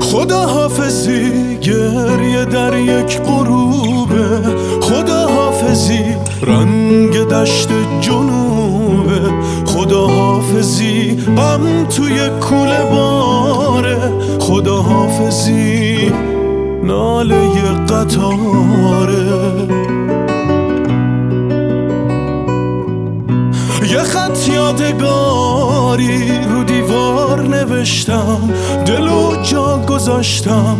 خدا حافظی گریه در یک غروبه. خدا حافظی رنگ دشت جنوبه. خدا حافظی غم توی کوله باره. خدا حافظی ناله قطاره. یه خط یادگاری رو نوشتم دلو جا گذاشتم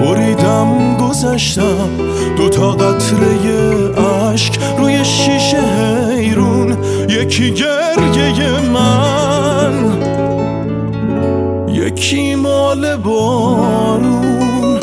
بریدم گذشتم دوتا قطره اشک روی شیشه حیرون یکی گریه من یکی مال بارون.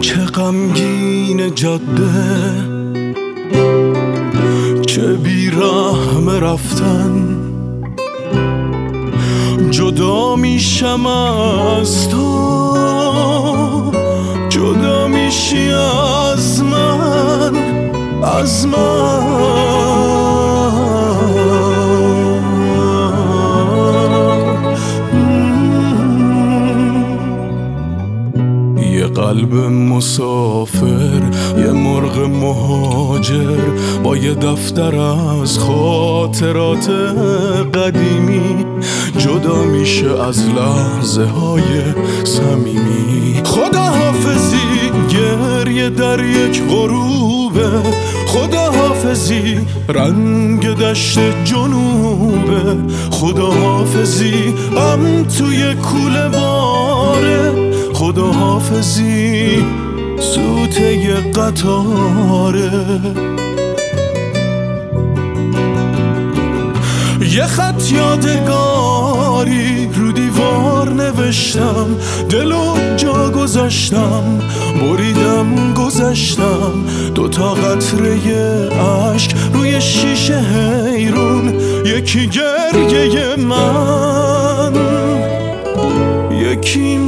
چه غمگین جاده چه بیرحم رفتن. جدا میشم از تو جدا میشی از من از من. قلب مسافر یه مرغ مهاجر با یه دفتر از خاطرات قدیمی. جدا میشه از لحظه های صمیمی. خدا حافظی گریه در یک غروبه. خدا حافظی رنگ دشت جنوبه. خدا حافظی غم توی کوله باره خدا حافظی سوته قطاره. یه خط یادگاری رو دیوار نوشتم دلو جا گذاشتم بریدم گذشتم دوتا قطره اشک روی شیشه حیرون یکی گریه من یکی